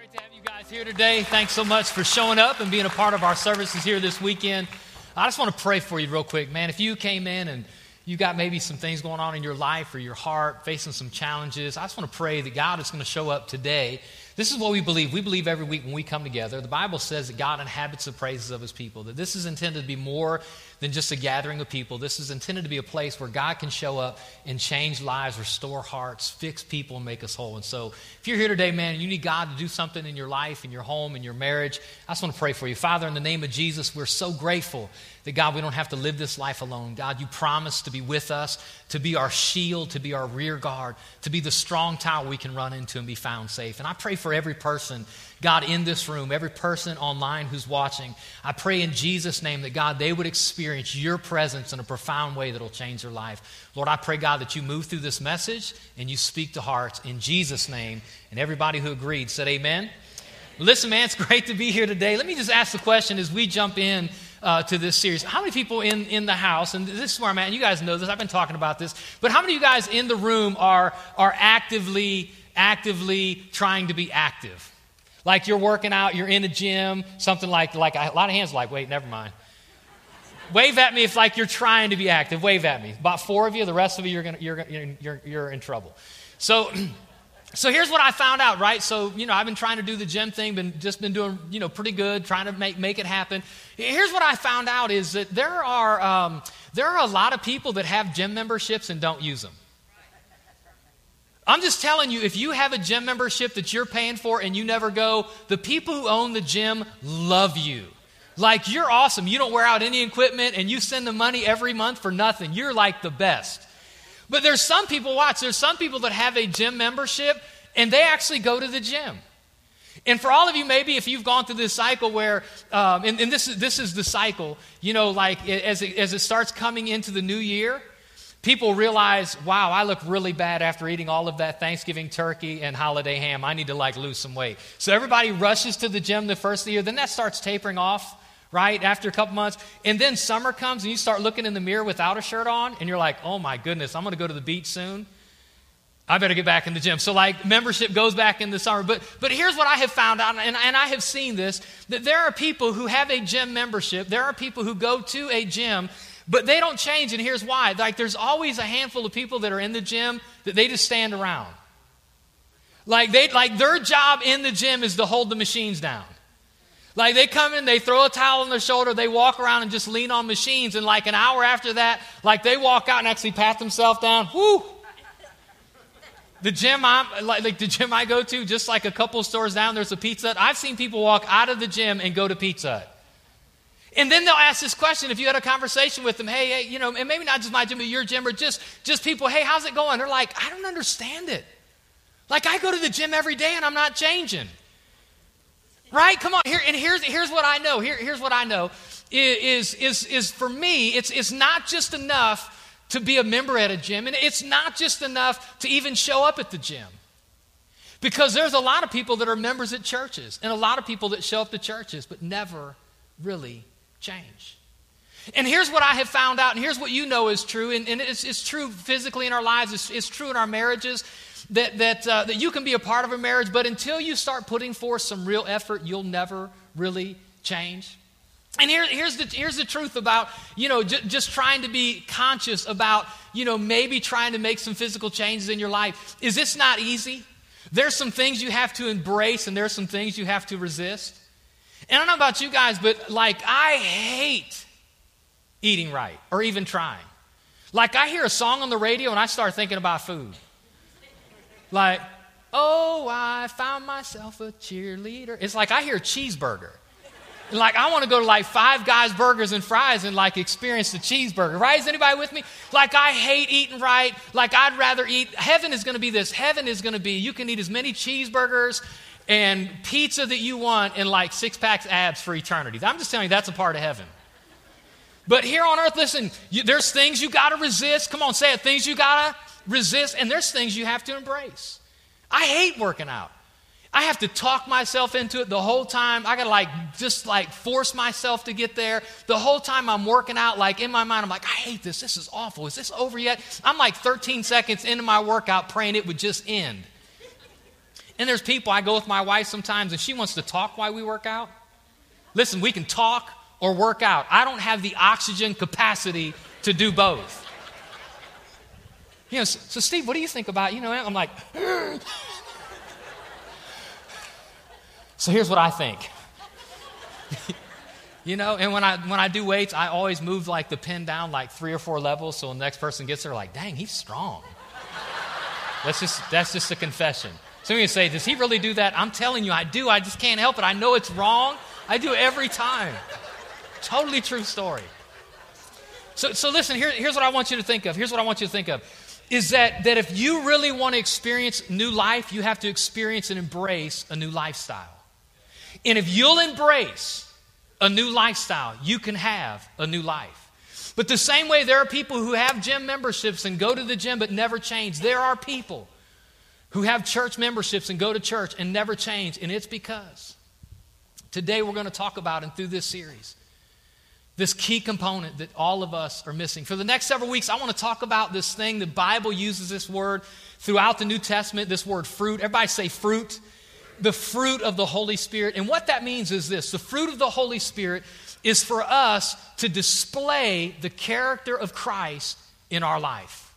Great to have you guys here today. Thanks so much for showing up and being a part of our services here this weekend. I just want to pray for you real quick, man. If you came in and you got maybe some things going on in your life or your heart, facing some challenges, I just want to pray that God is going to show up today. This is what we believe. We believe every week when we come together, the Bible says that God inhabits the praises of his people, that this is intended to be more than just a gathering of people. This is intended to be a place where God can show up and change lives, restore hearts, fix people, and make us whole. And so, if you're here today, man, and you need God to do something in your life, in your home, in your marriage, I just want to pray for you. Father, in the name of Jesus, we're so grateful that God, we don't have to live this life alone. God, you promised to be with us, to be our shield, to be our rear guard, to be the strong tower we can run into and be found safe. And I pray for every person God, in this room, every person online who's watching, I pray in Jesus' name that, God, they would experience your presence in a profound way that will change their life. Lord, I pray, God, that you move through this message and you speak to hearts in Jesus' name. And everybody who agreed said, Amen. Listen, man, it's great to be here today. Let me just ask the question as we jump in uh, to this series. How many people in, in the house, and this is where I'm at, you guys know this, I've been talking about this, but how many of you guys in the room are, are actively, actively trying to be active? Like you're working out, you're in a gym, something like, like a lot of hands like, wait, never mind. Wave at me if like you're trying to be active. Wave at me. About four of you, the rest of you, you're, gonna, you're, you're, you're in trouble. So, so here's what I found out, right? So, you know, I've been trying to do the gym thing, been just been doing, you know, pretty good, trying to make, make it happen. Here's what I found out is that there are, um, there are a lot of people that have gym memberships and don't use them. I'm just telling you, if you have a gym membership that you're paying for and you never go, the people who own the gym love you. Like, you're awesome. You don't wear out any equipment and you send the money every month for nothing. You're like the best. But there's some people, watch, there's some people that have a gym membership and they actually go to the gym. And for all of you, maybe if you've gone through this cycle where, um, and, and, this, is, this is the cycle, you know, like as it, as it starts coming into the new year, People realize, wow, I look really bad after eating all of that Thanksgiving turkey and holiday ham. I need to like lose some weight. So everybody rushes to the gym the first of the year. Then that starts tapering off, right? After a couple months. And then summer comes and you start looking in the mirror without a shirt on and you're like, oh my goodness, I'm going to go to the beach soon. I better get back in the gym. So, like, membership goes back in the summer. But, but here's what I have found out, and, and I have seen this that there are people who have a gym membership. There are people who go to a gym but they don't change, and here's why. Like, there's always a handful of people that are in the gym that they just stand around. Like, they, like their job in the gym is to hold the machines down. Like, they come in, they throw a towel on their shoulder, they walk around and just lean on machines, and like an hour after that, like they walk out and actually pat themselves down. Whoo! The gym I'm like, like the gym I go to, just like a couple stores down, there's a pizza. I've seen people walk out of the gym and go to Pizza and then they'll ask this question if you had a conversation with them, hey, hey, you know, and maybe not just my gym, but your gym, or just, just people, hey, how's it going? They're like, I don't understand it. Like, I go to the gym every day and I'm not changing. Right? Come on. Here, and here's, here's what I know. Here, here's what I know is, is, is for me, it's, it's not just enough to be a member at a gym, and it's not just enough to even show up at the gym. Because there's a lot of people that are members at churches, and a lot of people that show up to churches, but never really change. And here's what I have found out, and here's what you know is true, and, and it's, it's, true physically in our lives, it's, it's true in our marriages, that, that, uh, that you can be a part of a marriage, but until you start putting forth some real effort, you'll never really change. And here, here's, the, here's the truth about, you know, j- just trying to be conscious about, you know, maybe trying to make some physical changes in your life. Is this not easy? There's some things you have to embrace, and there's some things you have to resist. And I don't know about you guys, but like I hate eating right or even trying. Like I hear a song on the radio and I start thinking about food. Like, oh, I found myself a cheerleader. It's like I hear cheeseburger. Like I want to go to like Five Guys Burgers and Fries and like experience the cheeseburger. Right? Is anybody with me? Like I hate eating right. Like I'd rather eat. Heaven is going to be this. Heaven is going to be. You can eat as many cheeseburgers and pizza that you want and like six packs abs for eternity. I'm just telling you, that's a part of heaven. But here on earth, listen, you, there's things you got to resist. Come on, say it. Things you got to resist, and there's things you have to embrace. I hate working out. I have to talk myself into it the whole time. I got to like just like force myself to get there. The whole time I'm working out, like in my mind, I'm like, I hate this. This is awful. Is this over yet? I'm like 13 seconds into my workout praying it would just end. And there's people, I go with my wife sometimes, and she wants to talk while we work out. Listen, we can talk or work out. I don't have the oxygen capacity to do both. You know, so, so Steve, what do you think about, you know, I'm like, so here's what I think. you know, and when I when I do weights, I always move like the pin down like three or four levels so the next person gets there like, dang, he's strong. that's just that's just a confession. Some of you say, Does he really do that? I'm telling you, I do. I just can't help it. I know it's wrong. I do every time. Totally true story. So, so listen, here, here's what I want you to think of. Here's what I want you to think of is that, that if you really want to experience new life, you have to experience and embrace a new lifestyle. And if you'll embrace a new lifestyle, you can have a new life. But the same way there are people who have gym memberships and go to the gym but never change, there are people who have church memberships and go to church and never change. And it's because today we're going to talk about, and through this series, this key component that all of us are missing. For the next several weeks, I want to talk about this thing. The Bible uses this word throughout the New Testament, this word fruit. Everybody say fruit. The fruit of the Holy Spirit. And what that means is this the fruit of the Holy Spirit is for us to display the character of Christ in our life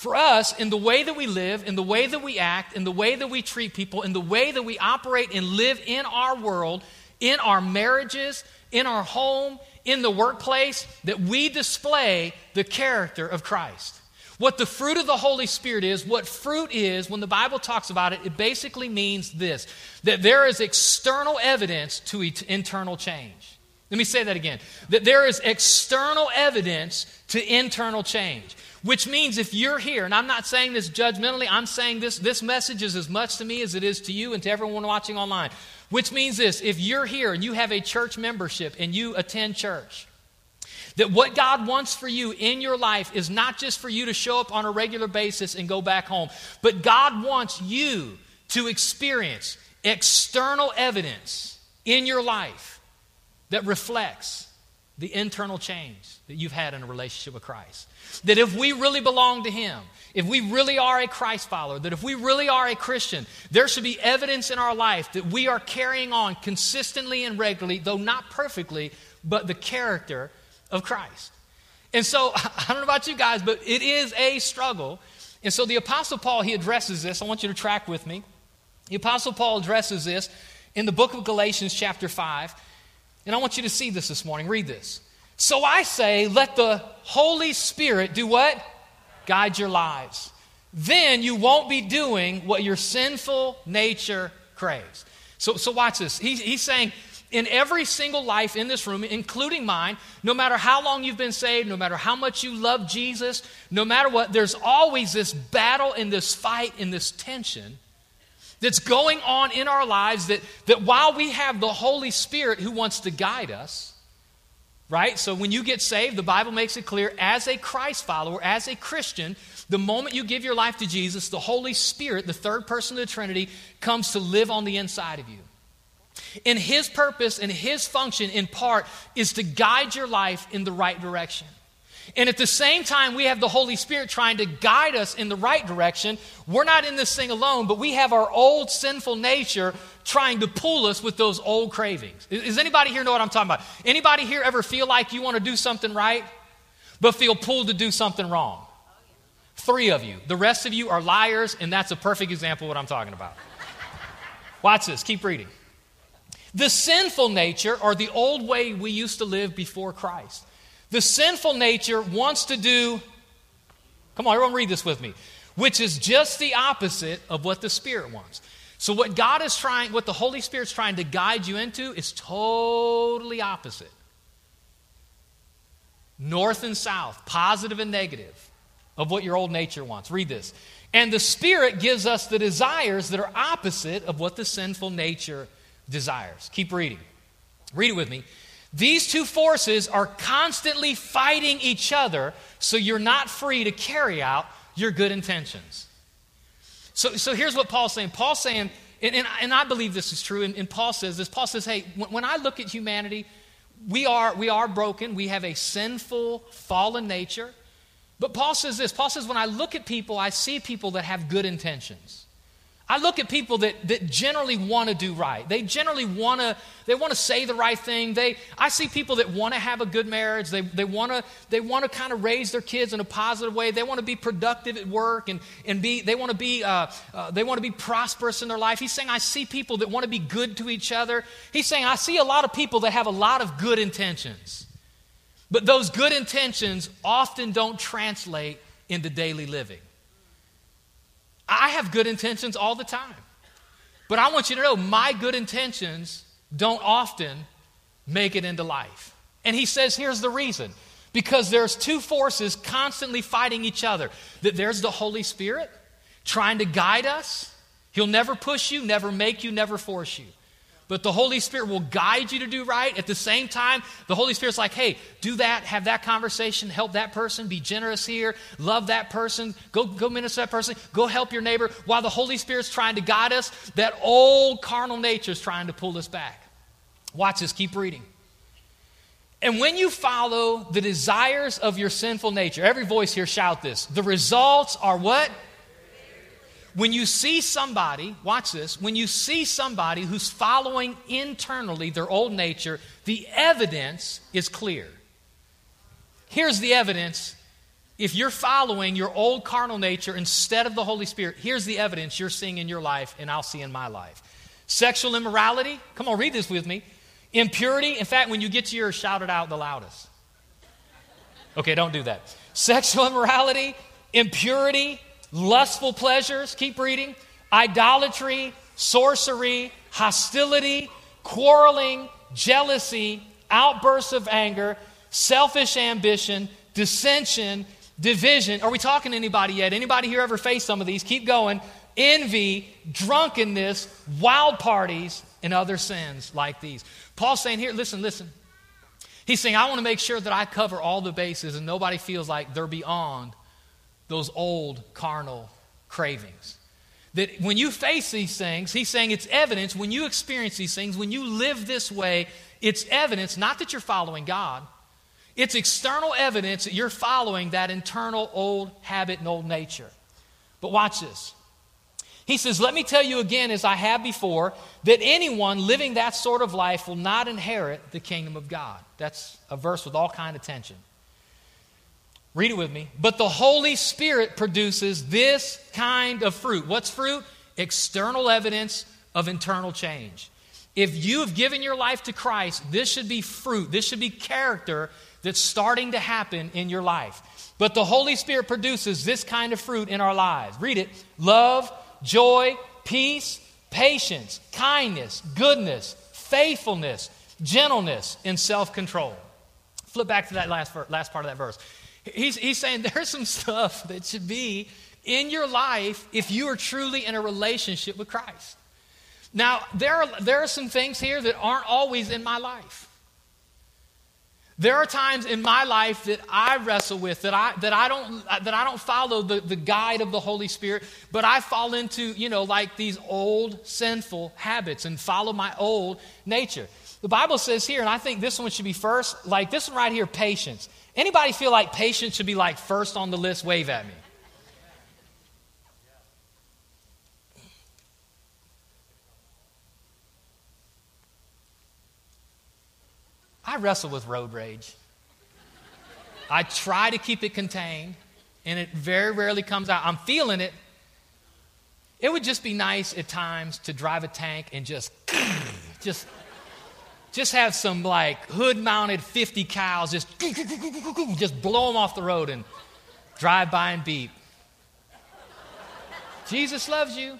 for us, in the way that we live, in the way that we act, in the way that we treat people, in the way that we operate and live in our world, in our marriages, in our home, in the workplace, that we display the character of Christ. What the fruit of the Holy Spirit is, what fruit is, when the Bible talks about it, it basically means this that there is external evidence to internal change. Let me say that again. That there is external evidence to internal change. Which means if you're here, and I'm not saying this judgmentally, I'm saying this, this message is as much to me as it is to you and to everyone watching online. Which means this if you're here and you have a church membership and you attend church, that what God wants for you in your life is not just for you to show up on a regular basis and go back home, but God wants you to experience external evidence in your life that reflects the internal change that you've had in a relationship with Christ. That if we really belong to Him, if we really are a Christ follower, that if we really are a Christian, there should be evidence in our life that we are carrying on consistently and regularly, though not perfectly, but the character of Christ. And so, I don't know about you guys, but it is a struggle. And so, the Apostle Paul, he addresses this. I want you to track with me. The Apostle Paul addresses this in the book of Galatians, chapter 5. And I want you to see this this morning. Read this. So I say, let the Holy Spirit do what? Guide your lives. Then you won't be doing what your sinful nature craves. So, so watch this. He, he's saying, in every single life in this room, including mine, no matter how long you've been saved, no matter how much you love Jesus, no matter what, there's always this battle and this fight and this tension that's going on in our lives that, that while we have the Holy Spirit who wants to guide us, right? So when you get saved, the Bible makes it clear as a Christ follower, as a Christian, the moment you give your life to Jesus, the Holy Spirit, the third person of the Trinity, comes to live on the inside of you. And his purpose and his function, in part, is to guide your life in the right direction. And at the same time, we have the Holy Spirit trying to guide us in the right direction. We're not in this thing alone, but we have our old sinful nature trying to pull us with those old cravings. Does anybody here know what I'm talking about? Anybody here ever feel like you want to do something right, but feel pulled to do something wrong? Three of you. The rest of you are liars, and that's a perfect example of what I'm talking about. Watch this, keep reading. The sinful nature, or the old way we used to live before Christ, the sinful nature wants to do, come on, everyone read this with me, which is just the opposite of what the Spirit wants. So, what God is trying, what the Holy Spirit's trying to guide you into is totally opposite. North and south, positive and negative of what your old nature wants. Read this. And the Spirit gives us the desires that are opposite of what the sinful nature desires. Keep reading. Read it with me. These two forces are constantly fighting each other, so you're not free to carry out your good intentions. So, so here's what Paul's saying. Paul's saying, and, and, and I believe this is true, and, and, Paul says this. Paul says, hey, when, when I look at humanity, we are, we are broken. We have a sinful, fallen nature. But Paul says this Paul says, when I look at people, I see people that have good intentions. I look at people that, that generally want to do right. They generally want to they want to say the right thing. They I see people that want to have a good marriage. They, they want to they want to kind of raise their kids in a positive way. They want to be productive at work and, and be they want to be uh, uh, they want to be prosperous in their life. He's saying I see people that want to be good to each other. He's saying I see a lot of people that have a lot of good intentions. But those good intentions often don't translate into daily living. I have good intentions all the time. But I want you to know my good intentions don't often make it into life. And he says here's the reason because there's two forces constantly fighting each other. That there's the Holy Spirit trying to guide us. He'll never push you, never make you, never force you but the Holy Spirit will guide you to do right. At the same time, the Holy Spirit's like, hey, do that, have that conversation, help that person, be generous here, love that person, go, go minister that person, go help your neighbor. While the Holy Spirit's trying to guide us, that old carnal nature is trying to pull us back. Watch this, keep reading. And when you follow the desires of your sinful nature, every voice here shout this. The results are what? When you see somebody, watch this, when you see somebody who's following internally their old nature, the evidence is clear. Here's the evidence. If you're following your old carnal nature instead of the Holy Spirit, here's the evidence you're seeing in your life and I'll see in my life. Sexual immorality, come on, read this with me. Impurity, in fact, when you get to yours, shout it out the loudest. Okay, don't do that. Sexual immorality, impurity, lustful pleasures, keep reading, idolatry, sorcery, hostility, quarreling, jealousy, outbursts of anger, selfish ambition, dissension, division. Are we talking to anybody yet? Anybody here ever faced some of these? Keep going. Envy, drunkenness, wild parties, and other sins like these. Paul's saying here, listen, listen. He's saying, I want to make sure that I cover all the bases and nobody feels like they're beyond those old carnal cravings. That when you face these things, he's saying it's evidence when you experience these things, when you live this way, it's evidence not that you're following God, it's external evidence that you're following that internal old habit and old nature. But watch this. He says, Let me tell you again, as I have before, that anyone living that sort of life will not inherit the kingdom of God. That's a verse with all kind of tension. Read it with me. But the Holy Spirit produces this kind of fruit. What's fruit? External evidence of internal change. If you have given your life to Christ, this should be fruit. This should be character that's starting to happen in your life. But the Holy Spirit produces this kind of fruit in our lives. Read it love, joy, peace, patience, kindness, goodness, faithfulness, gentleness, and self control. Flip back to that last, last part of that verse. He's, he's saying there's some stuff that should be in your life if you are truly in a relationship with Christ. Now, there are, there are some things here that aren't always in my life. There are times in my life that I wrestle with, that I, that I, don't, that I don't follow the, the guide of the Holy Spirit, but I fall into, you know, like these old sinful habits and follow my old nature. The Bible says here, and I think this one should be first, like this one right here, patience. Anybody feel like patience should be like first on the list? Wave at me. I wrestle with road rage. I try to keep it contained, and it very rarely comes out. I'm feeling it. It would just be nice at times to drive a tank and just, just just have some like hood mounted 50 cals, just, just blow them off the road and drive by and beep. Jesus loves you.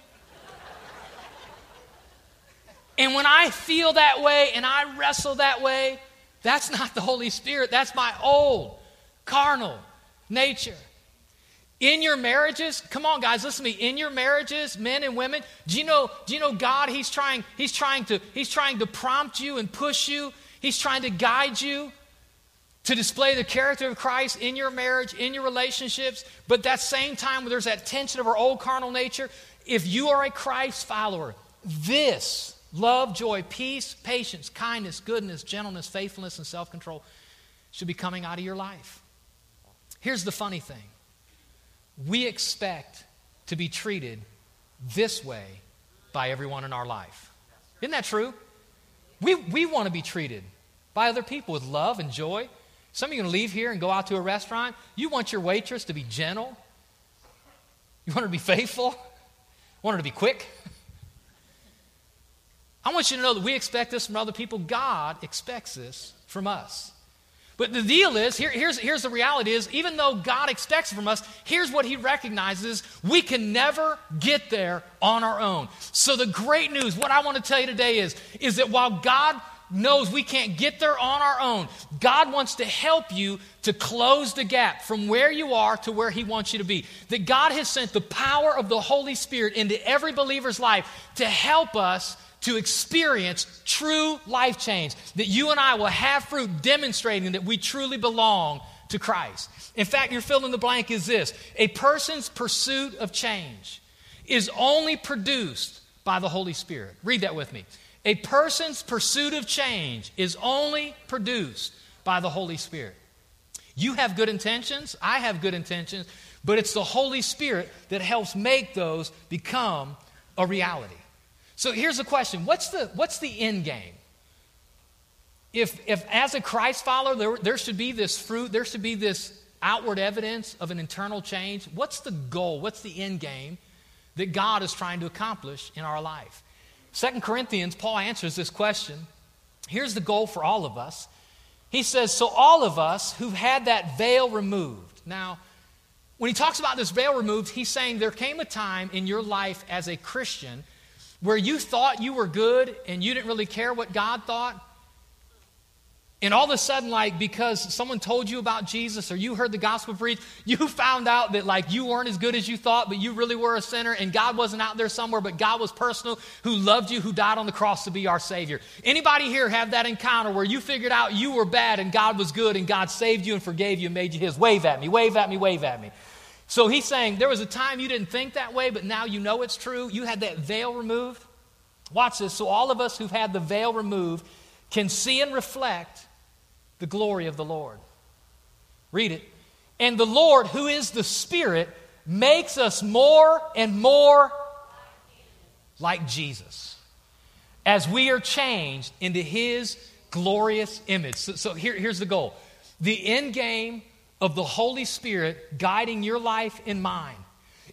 And when I feel that way and I wrestle that way, that's not the Holy Spirit. That's my old carnal nature. In your marriages, come on, guys, listen to me. In your marriages, men and women, do you know, do you know God? He's trying, he's trying to, he's trying to prompt you and push you. He's trying to guide you to display the character of Christ in your marriage, in your relationships. But that same time, there's that tension of our old carnal nature, if you are a Christ follower, this love, joy, peace, patience, kindness, goodness, gentleness, faithfulness, and self control should be coming out of your life. Here's the funny thing we expect to be treated this way by everyone in our life. Isn't that true? We, we want to be treated by other people with love and joy. Some of you are going to leave here and go out to a restaurant. You want your waitress to be gentle. You want her to be faithful. You want her to be quick. I want you to know that we expect this from other people. God expects this from us. But the deal is, here, here's, here's the reality is, even though God expects from us, here's what he recognizes. We can never get there on our own. So the great news, what I want to tell you today is, is that while God knows we can't get there on our own, God wants to help you to close the gap from where you are to where he wants you to be. That God has sent the power of the Holy Spirit into every believer's life to help us to experience true life change, that you and I will have fruit demonstrating that we truly belong to Christ. In fact, your fill in the blank is this a person's pursuit of change is only produced by the Holy Spirit. Read that with me. A person's pursuit of change is only produced by the Holy Spirit. You have good intentions, I have good intentions, but it's the Holy Spirit that helps make those become a reality. So here's the question what's the, what's the end game? If, if as a Christ follower, there, there should be this fruit, there should be this outward evidence of an internal change, what's the goal? What's the end game that God is trying to accomplish in our life? Second Corinthians, Paul answers this question. Here's the goal for all of us. He says, So all of us who've had that veil removed. Now, when he talks about this veil removed, he's saying there came a time in your life as a Christian where you thought you were good and you didn't really care what God thought. And all of a sudden, like, because someone told you about Jesus or you heard the gospel preached, you found out that, like, you weren't as good as you thought, but you really were a sinner, and God wasn't out there somewhere, but God was personal, who loved you, who died on the cross to be our Savior. Anybody here have that encounter where you figured out you were bad and God was good, and God saved you and forgave you and made you His? Wave at me, wave at me, wave at me. So he's saying there was a time you didn't think that way, but now you know it's true. You had that veil removed. Watch this. So, all of us who've had the veil removed can see and reflect the glory of the Lord. Read it. And the Lord, who is the Spirit, makes us more and more like Jesus as we are changed into His glorious image. So, so here, here's the goal the end game of the Holy Spirit guiding your life and mine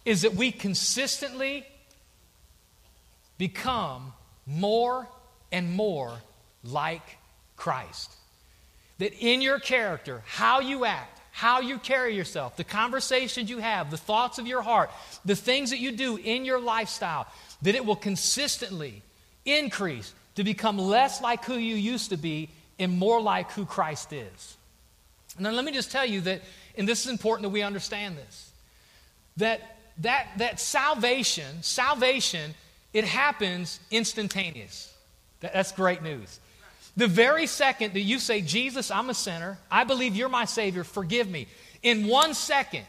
is that we consistently become more and more like Christ. That in your character, how you act, how you carry yourself, the conversations you have, the thoughts of your heart, the things that you do in your lifestyle, that it will consistently increase to become less like who you used to be and more like who Christ is. Now, let me just tell you that, and this is important that we understand this, that that, that salvation, salvation, it happens instantaneous. That, that's great news. The very second that you say, Jesus, I'm a sinner, I believe you're my Savior, forgive me, in one second,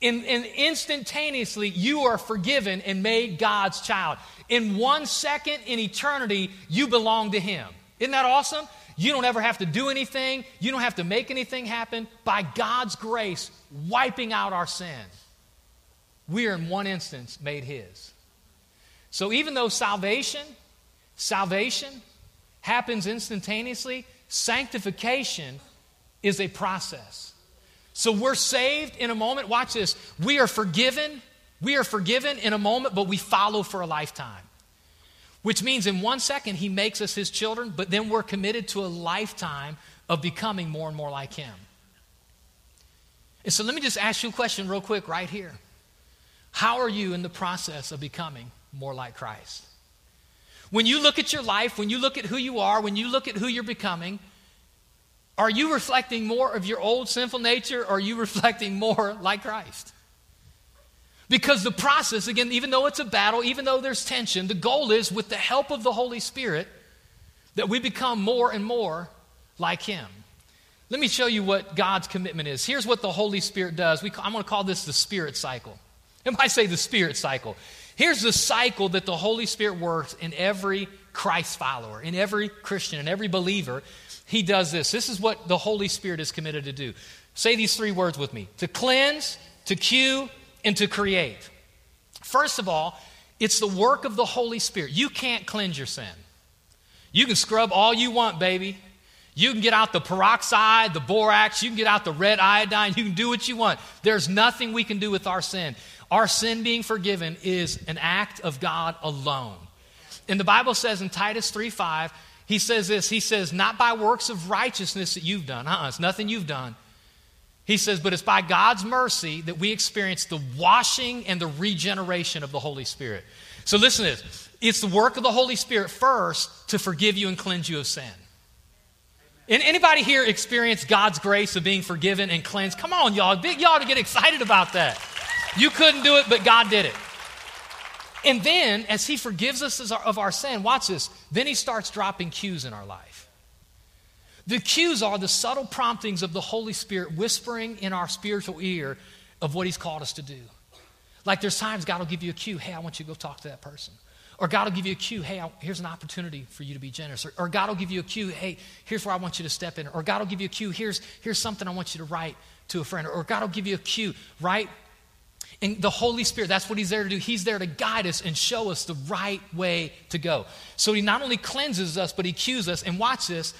in, in, instantaneously, you are forgiven and made God's child. In one second in eternity, you belong to Him. Isn't that awesome? You don't ever have to do anything, you don't have to make anything happen. By God's grace, wiping out our sin, we are in one instance made His. So even though salvation, salvation happens instantaneously, sanctification is a process. So we're saved in a moment. Watch this. We are forgiven. We are forgiven in a moment, but we follow for a lifetime. Which means in one second, he makes us his children, but then we're committed to a lifetime of becoming more and more like him. And so let me just ask you a question, real quick, right here. How are you in the process of becoming more like Christ? When you look at your life, when you look at who you are, when you look at who you're becoming, are you reflecting more of your old sinful nature or are you reflecting more like Christ? Because the process, again, even though it's a battle, even though there's tension, the goal is with the help of the Holy Spirit that we become more and more like Him. Let me show you what God's commitment is. Here's what the Holy Spirit does. We, I'm going to call this the Spirit cycle. And I say the Spirit cycle, here's the cycle that the Holy Spirit works in every Christ follower, in every Christian, in every believer. He does this. This is what the Holy Spirit is committed to do. Say these three words with me to cleanse, to cue, and to create. First of all, It's the work of the Holy Spirit. You can't cleanse your sin. You can scrub all you want, baby. You can get out the peroxide, the borax, you can get out the red iodine, you can do what you want. There's nothing we can do with our sin. Our sin being forgiven is an act of God alone. And the Bible says in Titus 3 5, he says this He says, Not by works of righteousness that you've done, uh-uh, it's nothing you've done. He says, But it's by God's mercy that we experience the washing and the regeneration of the Holy Spirit. So listen to this it's the work of the Holy Spirit first to forgive you and cleanse you of sin. And anybody here experience God's grace of being forgiven and cleansed? Come on, y'all. Big y'all to get excited about that. You couldn't do it, but God did it. And then, as He forgives us of our sin, watch this, then He starts dropping cues in our life. The cues are the subtle promptings of the Holy Spirit whispering in our spiritual ear of what He's called us to do. Like there's times God will give you a cue, hey, I want you to go talk to that person. Or God will give you a cue, hey, here's an opportunity for you to be generous. Or, or, God will give you a cue, hey, here's where I want you to step in. Or God will give you a cue, here's, here's something I want you to write to a friend. Or God will give you a cue, right? And the Holy Spirit, that's what He's there to do. He's there to guide us and show us the right way to go. So He not only cleanses us, but He cues us. And watch this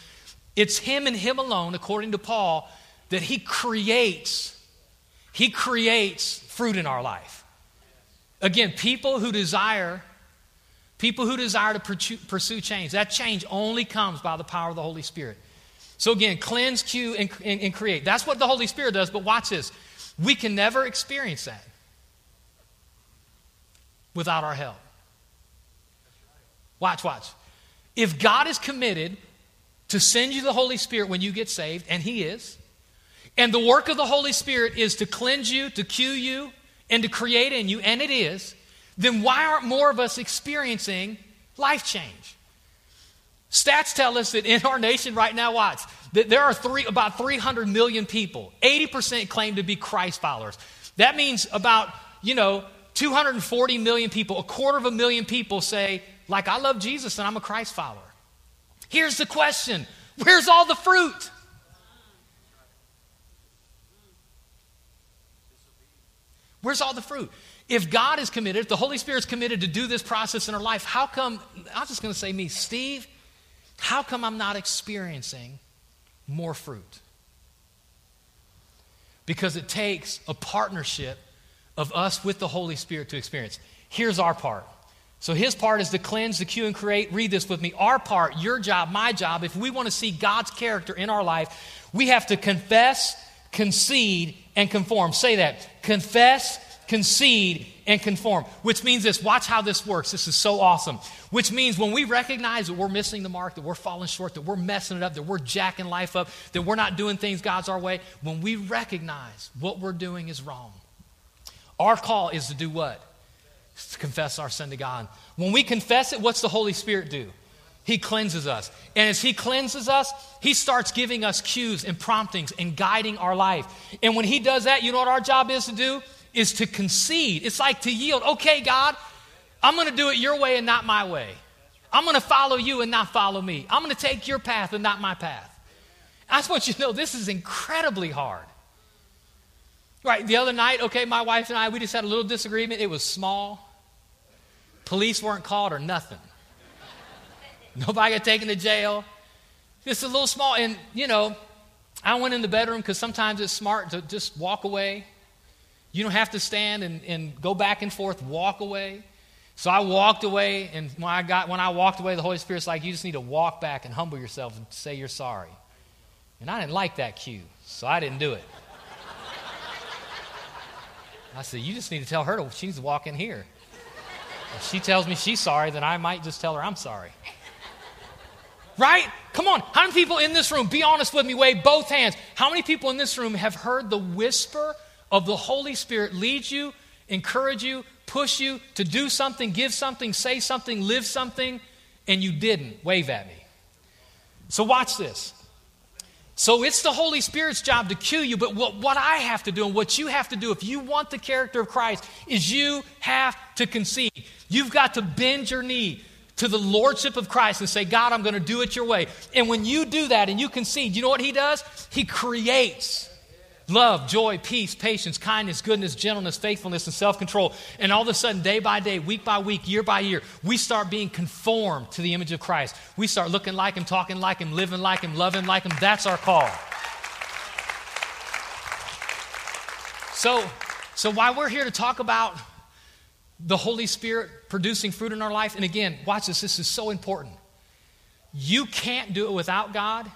it's Him and Him alone, according to Paul, that He creates. He creates fruit in our life. Again, people who desire People who desire to pursue change, that change only comes by the power of the Holy Spirit. So, again, cleanse, cue, and, and, and, create. That's what the Holy Spirit does, but watch this. We can never experience that without our help. Watch, watch. If God is committed to send you the Holy Spirit when you get saved, and He is, and the work of the Holy Spirit is to cleanse you, to cue you, and to create in you, and it is, then why aren't more of us experiencing life change? Stats tell us that in our nation right now, watch, that there are three, about 300 million people. 80% claim to be Christ followers. That means about, you know, 240 million people, a quarter of a million people say, like, I love Jesus and I'm a Christ follower. Here's the question where's all the fruit? Where's all the fruit? If God is committed, if the Holy Spirit is committed to do this process in our life, how come, I'm just going to say me, Steve, how come I'm not experiencing more fruit? Because it takes a partnership of us with the Holy Spirit to experience. Here's our part. So his part is to cleanse, to cue, and create. Read this with me. Our part, your job, my job, if we want to see God's character in our life, we have to confess, concede, and conform. Say that. Confess, concede, and conform. Which means this watch how this works. This is so awesome. Which means when we recognize that we're missing the mark, that we're falling short, that we're messing it up, that we're jacking life up, that we're not doing things God's our way, when we recognize what we're doing is wrong, our call is to do what? Confess our sin to God. When we confess it, what's the Holy Spirit do? He cleanses us. And as He cleanses us, He starts giving us cues and promptings and guiding our life. And when He does that, you know what our job is to do? is to concede. It's like to yield. Okay, God, I'm going to do it your way and not my way. I'm going to follow you and not follow me. I'm going to take your path and not my path. I just want you to know this is incredibly hard. Right, the other night, okay, my wife and I, we just had a little disagreement. It was small. Police weren't called or nothing. Nobody got taken to jail. Just a little small. And, you know, I went in the bedroom because sometimes it's smart to just walk away. You don't have to stand and, and go back and forth, walk away. So I walked away, and when I, got, when I walked away, the Holy Spirit's like, you just need to walk back and humble yourself and say you're sorry. And I didn't like that cue, so I didn't do it. I said, you just need to tell her to, she needs to walk in here. If she tells me she's sorry, then I might just tell her I'm sorry. Right? Come on. How many people in this room, be honest with me, wave both hands. How many people in this room have heard the whisper of the Holy Spirit lead you, encourage you, push you to do something, give something, say something, live something, and you didn't, wave at me. So, watch this. So, it's the Holy Spirit's job to cue you, but what, what I have to do and what you have to do if you want the character of Christ is you have to concede. You've got to bend your knee to the lordship of Christ and say, God, I'm going to do it your way. And when you do that and you concede, you know what He does? He creates love, joy, peace, patience, kindness, goodness, gentleness, faithfulness, and self control. And all of a sudden, day by day, week by week, year by year, we start being conformed to the image of Christ. We start looking like Him, talking like Him, living like Him, loving like Him. That's our call. So, so while we're here to talk about the Holy Spirit producing fruit in our life, and again, watch this, this is so important. You can't do it without God,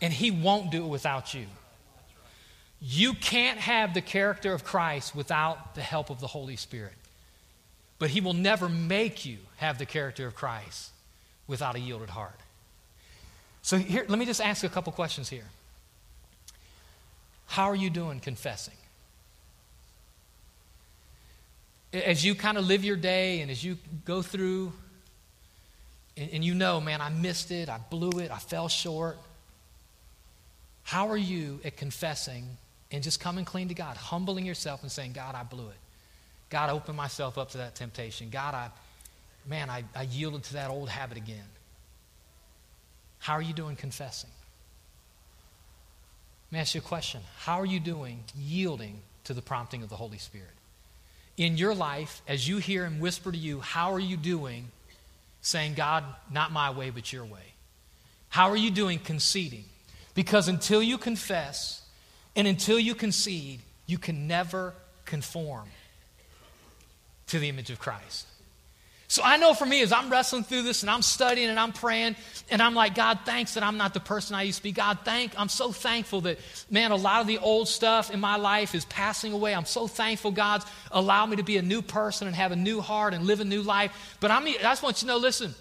and He won't do it without you. You can't have the character of Christ without the help of the Holy Spirit. But He will never make you have the character of Christ without a yielded heart. So, here, let me just ask a couple questions here. How are you doing confessing? As you kind of live your day and as you go through, and, and you know, man, I missed it, I blew it, I fell short. How are you at confessing and just coming clean to God, humbling yourself and saying, God, I blew it. God, I opened myself up to that temptation. God, I, man, I, I yielded to that old habit again. How are you doing confessing? Let me ask you a question. How are you doing yielding to the prompting of the Holy Spirit? In your life, as you hear Him whisper to you, how are you doing saying, God, not my way, but your way? How are you doing conceding? Because until you confess, and until you concede, you can never conform to the image of Christ. So I know for me, as I'm wrestling through this and I'm studying and I'm praying, and I'm like, God, thanks that I'm not the person I used to be. God, thank, I'm so thankful that, man, a lot of the old stuff in my life is passing away. I'm so thankful God's allowed me to be a new person and have a new heart and live a new life. But I'm, I just want you to know, listen,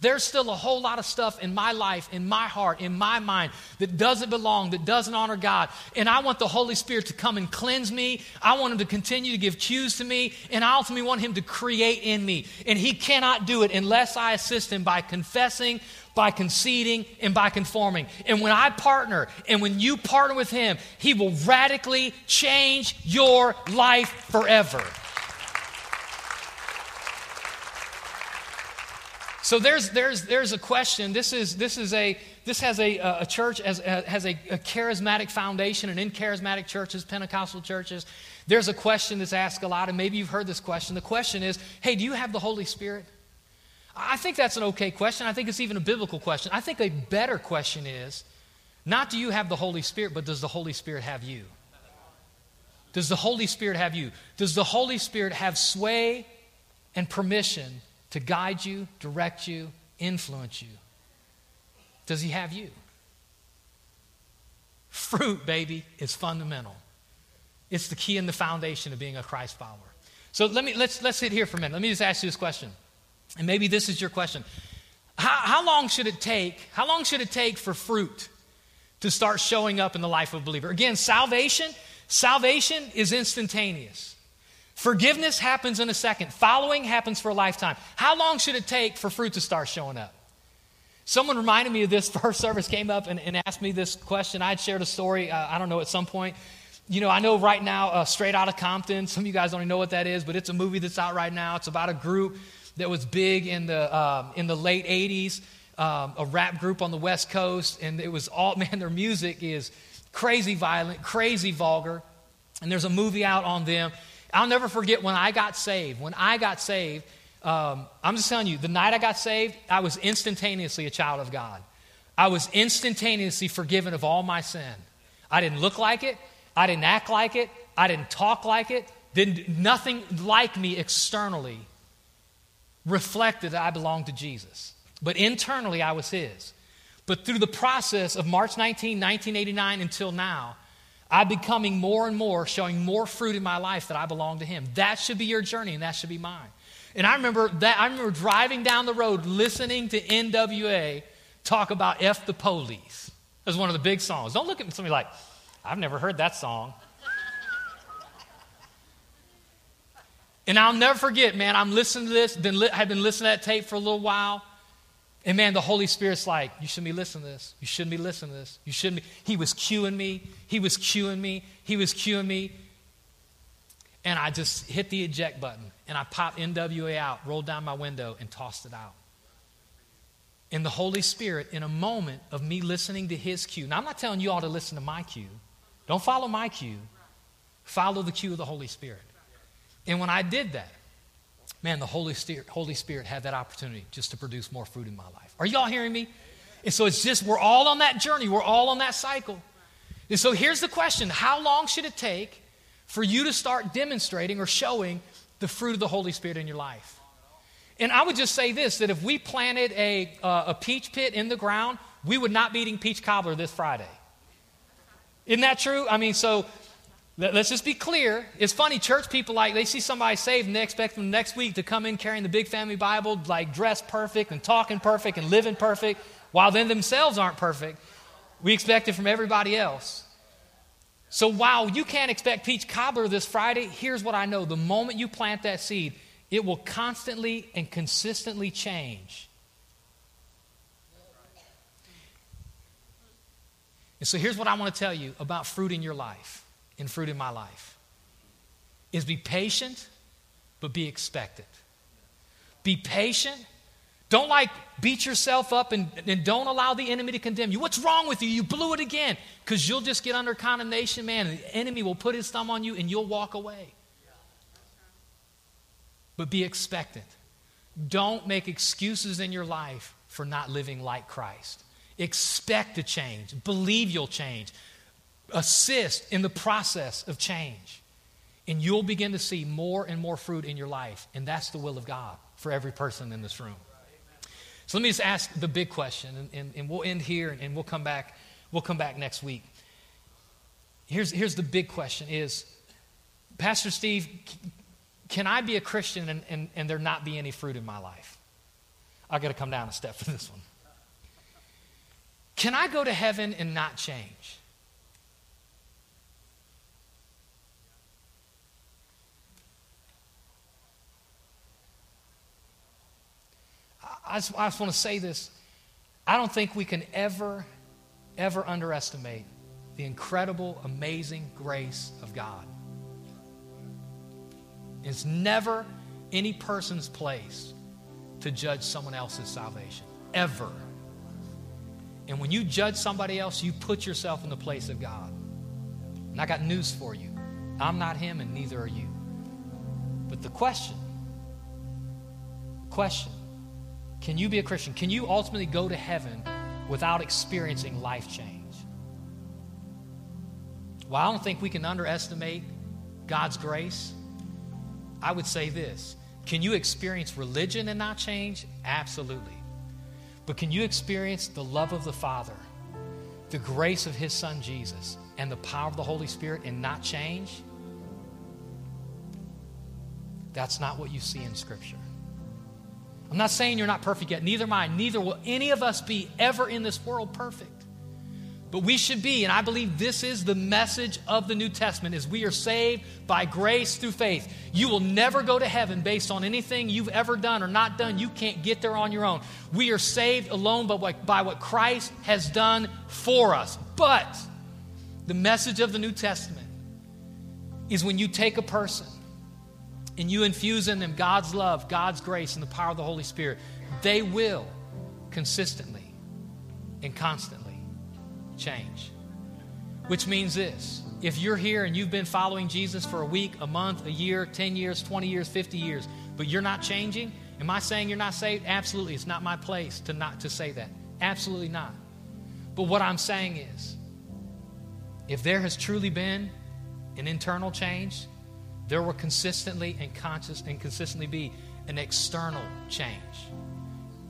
there's still a whole lot of stuff in my life, in my heart, in my mind that doesn't belong, that doesn't honor God. And I want the Holy Spirit to come and cleanse me. I want Him to continue to give cues to me. And I ultimately want Him to create in me. And He cannot do it unless I assist Him by confessing, by conceding, and by conforming. And when I partner, and when you partner with Him, He will radically change your life forever. So there's, there's, there's a question. This, is, this, is a, this has a, a church as, uh, has a, a charismatic foundation, and in charismatic churches, Pentecostal churches, there's a question that's asked a lot, and maybe you've heard this question. The question is hey, do you have the Holy Spirit? I think that's an okay question. I think it's even a biblical question. I think a better question is not do you have the Holy Spirit, but does the Holy Spirit have you? Does the Holy Spirit have you? Does the Holy Spirit have sway and permission to guide you, direct you, influence you? Does he have you? Fruit, baby, is fundamental. It's the key and the foundation of being a Christ follower. So let me let's let's sit here for a minute. Let me just ask you this question. And maybe this is your question. How, how long should it take? How long should it take for fruit to start showing up in the life of a believer? Again, salvation, salvation is instantaneous. Forgiveness happens in a second, following happens for a lifetime. How long should it take for fruit to start showing up? Someone reminded me of this first service, came up and, and asked me this question. I'd shared a story, uh, I don't know, at some point. You know, I know right now, uh, Straight Outta Compton, some of you guys don't even know what that is, but it's a movie that's out right now. It's about a group that was big in the, um, in the late 80s, um, a rap group on the West Coast, and it was all, man, their music is crazy violent, crazy vulgar. And there's a movie out on them. I'll never forget when I got saved. When I got saved, um, I'm just telling you, the night I got saved, I was instantaneously a child of God. I was instantaneously forgiven of all my sin. I didn't look like it. I didn't act like it. I didn't talk like it. Didn't, nothing like me externally reflected that I belonged to Jesus. But internally, I was His. But through the process of March 19, 1989 until now, I'm becoming more and more, showing more fruit in my life that I belong to Him. That should be your journey, and that should be mine. And I remember that I remember driving down the road listening to NWA talk about F the police. It was one of the big songs. Don't look at somebody like, I've never heard that song. and I'll never forget, man, I'm listening to this, been li- have been listening to that tape for a little while. And man, the Holy Spirit's like, you shouldn't be listening to this. You shouldn't be listening to this. You shouldn't be. He was cueing me. He was cueing me. He was cueing me. And I just hit the eject button and I popped NWA out, rolled down my window, and tossed it out. And the Holy Spirit, in a moment of me listening to his cue, now I'm not telling you all to listen to my cue. Don't follow my cue, follow the cue of the Holy Spirit. And when I did that, man, the Holy Spirit, Holy Spirit had that opportunity just to produce more fruit in my life. Are y'all hearing me? And so it's just, we're all on that journey, we're all on that cycle. And so here's the question How long should it take for you to start demonstrating or showing the fruit of the Holy Spirit in your life? And I would just say this that if we planted a, uh, a peach pit in the ground, we would not be eating peach cobbler this Friday. Isn't that true? I mean, so let's just be clear. It's funny, church people like, they see somebody saved and they expect them next week to come in carrying the big family Bible, like dressed perfect and talking perfect and living perfect, while then themselves aren't perfect. We expect it from everybody else. So while you can't expect peach cobbler this Friday, here's what I know. The moment you plant that seed, it will constantly and consistently change. And so here's what I want to tell you about fruit in your life and fruit in my life is be patient but be expectant. Be patient don't like beat yourself up and, and don't allow the enemy to condemn you. What's wrong with you? You blew it again. Because you'll just get under condemnation, man, and the enemy will put his thumb on you and you'll walk away. But be expectant. Don't make excuses in your life for not living like Christ. Expect to change. Believe you'll change. Assist in the process of change. And you'll begin to see more and more fruit in your life. And that's the will of God for every person in this room. So let me just ask the big question, and, and, and we'll end here and we'll come back, we'll come back next week. Here's, here's the big question is, Pastor Steve, can I be a Christian and, and, and there not be any fruit in my life? I've got to come down a step for this one. Can I go to heaven and not change? I just, I just want to say this. I don't think we can ever, ever underestimate the incredible, amazing grace of God. It's never any person's place to judge someone else's salvation, ever. And when you judge somebody else, you put yourself in the place of God. And I got news for you I'm not him, and neither are you. But the question, question, can you be a Christian? Can you ultimately go to heaven without experiencing life change? Well, I don't think we can underestimate God's grace. I would say this Can you experience religion and not change? Absolutely. But can you experience the love of the Father, the grace of His Son Jesus, and the power of the Holy Spirit and not change? That's not what you see in Scripture. I'm not saying you're not perfect yet. Neither am I. Neither will any of us be ever in this world perfect. But we should be, and I believe this is the message of the New Testament, is we are saved by grace through faith. You will never go to heaven based on anything you've ever done or not done. You can't get there on your own. We are saved alone by what, by what Christ has done for us. But the message of the New Testament is when you take a person and you infuse in them God's love, God's grace, and the power of the Holy Spirit, they will consistently and constantly change. Which means this if you're here and you've been following Jesus for a week, a month, a year, 10 years, 20 years, 50 years, but you're not changing, am I saying you're not saved? Absolutely. It's not my place to not to say that. Absolutely not. But what I'm saying is if there has truly been an internal change, there will consistently and conscious and consistently be an external change.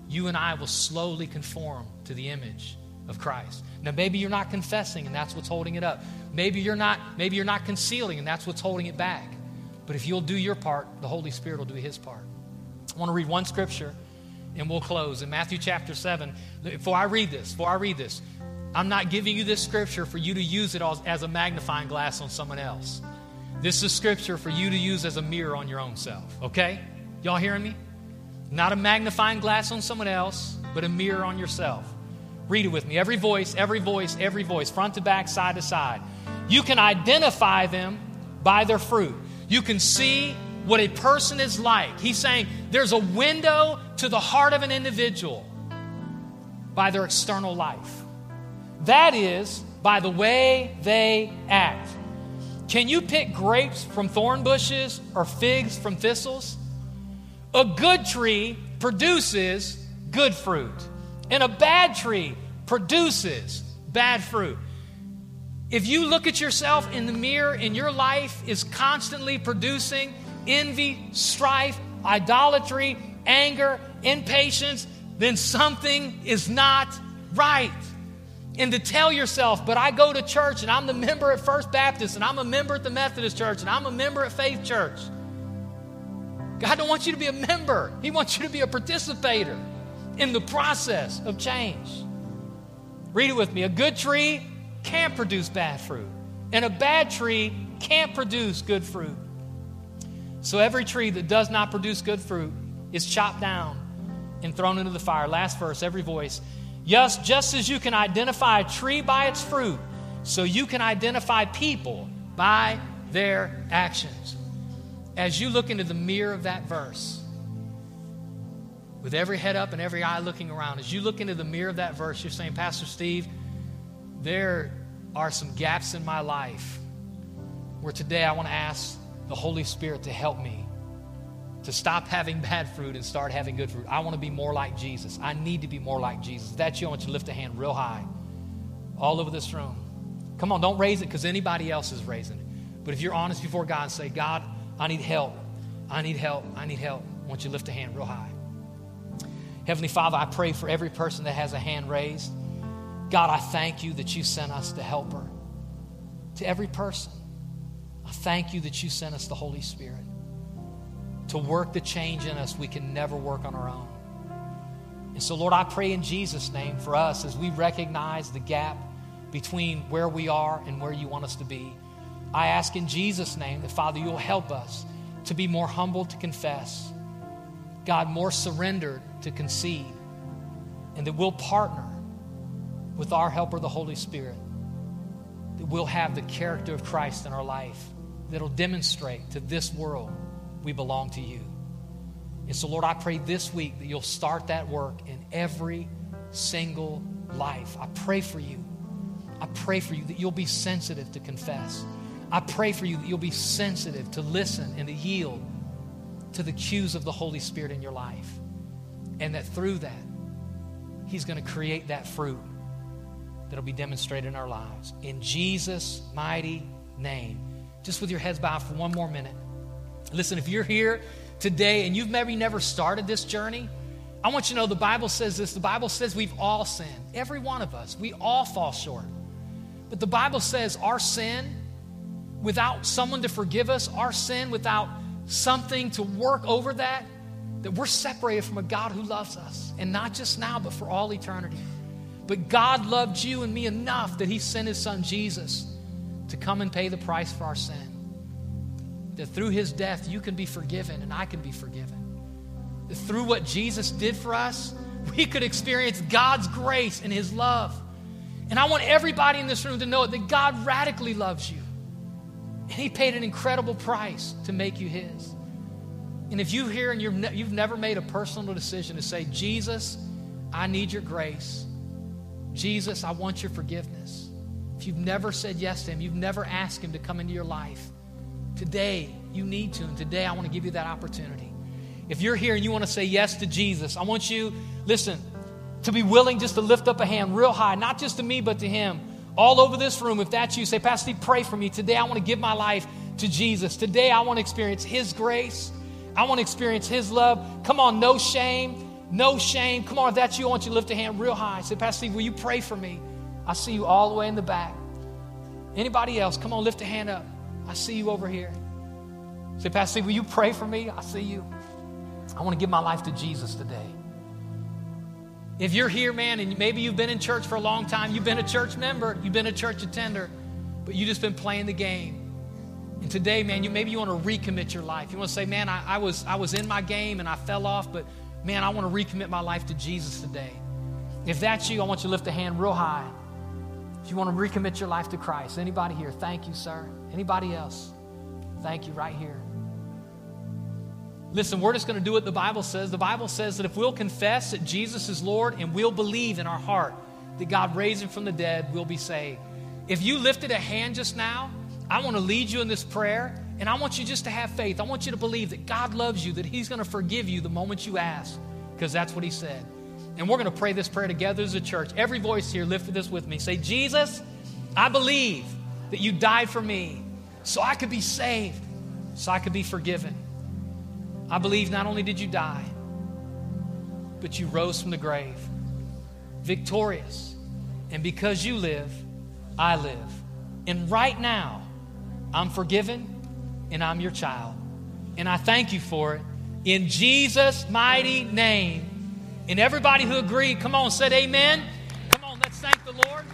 You and I will slowly conform to the image of Christ. Now maybe you're not confessing and that's what's holding it up. Maybe you're not maybe you're not concealing and that's what's holding it back. But if you'll do your part, the Holy Spirit will do his part. I want to read one scripture and we'll close. In Matthew chapter 7, before I read this, before I read this, I'm not giving you this scripture for you to use it as a magnifying glass on someone else. This is scripture for you to use as a mirror on your own self, okay? Y'all hearing me? Not a magnifying glass on someone else, but a mirror on yourself. Read it with me. Every voice, every voice, every voice, front to back, side to side. You can identify them by their fruit. You can see what a person is like. He's saying there's a window to the heart of an individual by their external life. That is by the way they act. Can you pick grapes from thorn bushes or figs from thistles? A good tree produces good fruit, and a bad tree produces bad fruit. If you look at yourself in the mirror and your life is constantly producing envy, strife, idolatry, anger, impatience, then something is not right. And to tell yourself, but I go to church and I'm the member at First Baptist and I'm a member at the Methodist Church and I'm a member at Faith Church. God don't want you to be a member. He wants you to be a participator in the process of change. Read it with me. A good tree can't produce bad fruit, and a bad tree can't produce good fruit. So every tree that does not produce good fruit is chopped down and thrown into the fire. Last verse, every voice. Yes, just as you can identify a tree by its fruit, so you can identify people by their actions. As you look into the mirror of that verse, with every head up and every eye looking around, as you look into the mirror of that verse, you're saying, Pastor Steve, there are some gaps in my life where today I want to ask the Holy Spirit to help me to stop having bad fruit and start having good fruit. I want to be more like Jesus. I need to be more like Jesus. That's you, I want you to lift a hand real high all over this room. Come on, don't raise it because anybody else is raising it. But if you're honest before God and say, God, I need help. I need help. I need help. I want you to lift a hand real high. Heavenly Father, I pray for every person that has a hand raised. God, I thank you that you sent us the helper. To every person, I thank you that you sent us the Holy Spirit to work the change in us we can never work on our own. And so, Lord, I pray in Jesus' name for us as we recognize the gap between where we are and where you want us to be. I ask in Jesus' name that, Father, you'll help us to be more humble to confess, God, more surrendered to concede, and that we'll partner with our helper, the Holy Spirit, that we'll have the character of Christ in our life that'll demonstrate to this world we belong to you. And so, Lord, I pray this week that you'll start that work in every single life. I pray for you. I pray for you that you'll be sensitive to confess. I pray for you that you'll be sensitive to listen and to yield to the cues of the Holy Spirit in your life. And that through that, He's going to create that fruit that'll be demonstrated in our lives. In Jesus' mighty name. Just with your heads bowed for one more minute. Listen, if you're here today and you've maybe never started this journey, I want you to know the Bible says this. The Bible says we've all sinned. Every one of us. We all fall short. But the Bible says our sin, without someone to forgive us, our sin without something to work over that, that we're separated from a God who loves us. And not just now, but for all eternity. But God loved you and me enough that He sent His Son Jesus to come and pay the price for our sin that through his death you can be forgiven and I can be forgiven. That through what Jesus did for us, we could experience God's grace and his love. And I want everybody in this room to know that God radically loves you. And he paid an incredible price to make you his. And if you're here and you've, ne- you've never made a personal decision to say, Jesus, I need your grace. Jesus, I want your forgiveness. If you've never said yes to him, you've never asked him to come into your life, Today, you need to, and today I want to give you that opportunity. If you're here and you want to say yes to Jesus, I want you, listen, to be willing just to lift up a hand real high, not just to me, but to Him. All over this room, if that's you, say, Pastor Steve, pray for me. Today I want to give my life to Jesus. Today I want to experience His grace. I want to experience His love. Come on, no shame, no shame. Come on, if that's you, I want you to lift a hand real high. Say, Pastor Steve, will you pray for me? I see you all the way in the back. Anybody else? Come on, lift a hand up. I see you over here. Say, Pastor, will you pray for me? I see you. I want to give my life to Jesus today. If you're here, man, and maybe you've been in church for a long time, you've been a church member, you've been a church attender, but you've just been playing the game. And today, man, you maybe you want to recommit your life. You want to say, man, I, I was I was in my game and I fell off, but man, I want to recommit my life to Jesus today. If that's you, I want you to lift a hand real high. If you want to recommit your life to Christ, anybody here, thank you, sir. Anybody else? Thank you, right here. Listen, we're just going to do what the Bible says. The Bible says that if we'll confess that Jesus is Lord and we'll believe in our heart that God raised him from the dead, we'll be saved. If you lifted a hand just now, I want to lead you in this prayer, and I want you just to have faith. I want you to believe that God loves you, that He's going to forgive you the moment you ask, because that's what He said. And we're going to pray this prayer together as a church. Every voice here, lift this with me. Say, Jesus, I believe that you died for me so I could be saved, so I could be forgiven. I believe not only did you die, but you rose from the grave, victorious. And because you live, I live. And right now, I'm forgiven and I'm your child. And I thank you for it. In Jesus' mighty name. And everybody who agreed, come on, said amen. Come on, let's thank the Lord.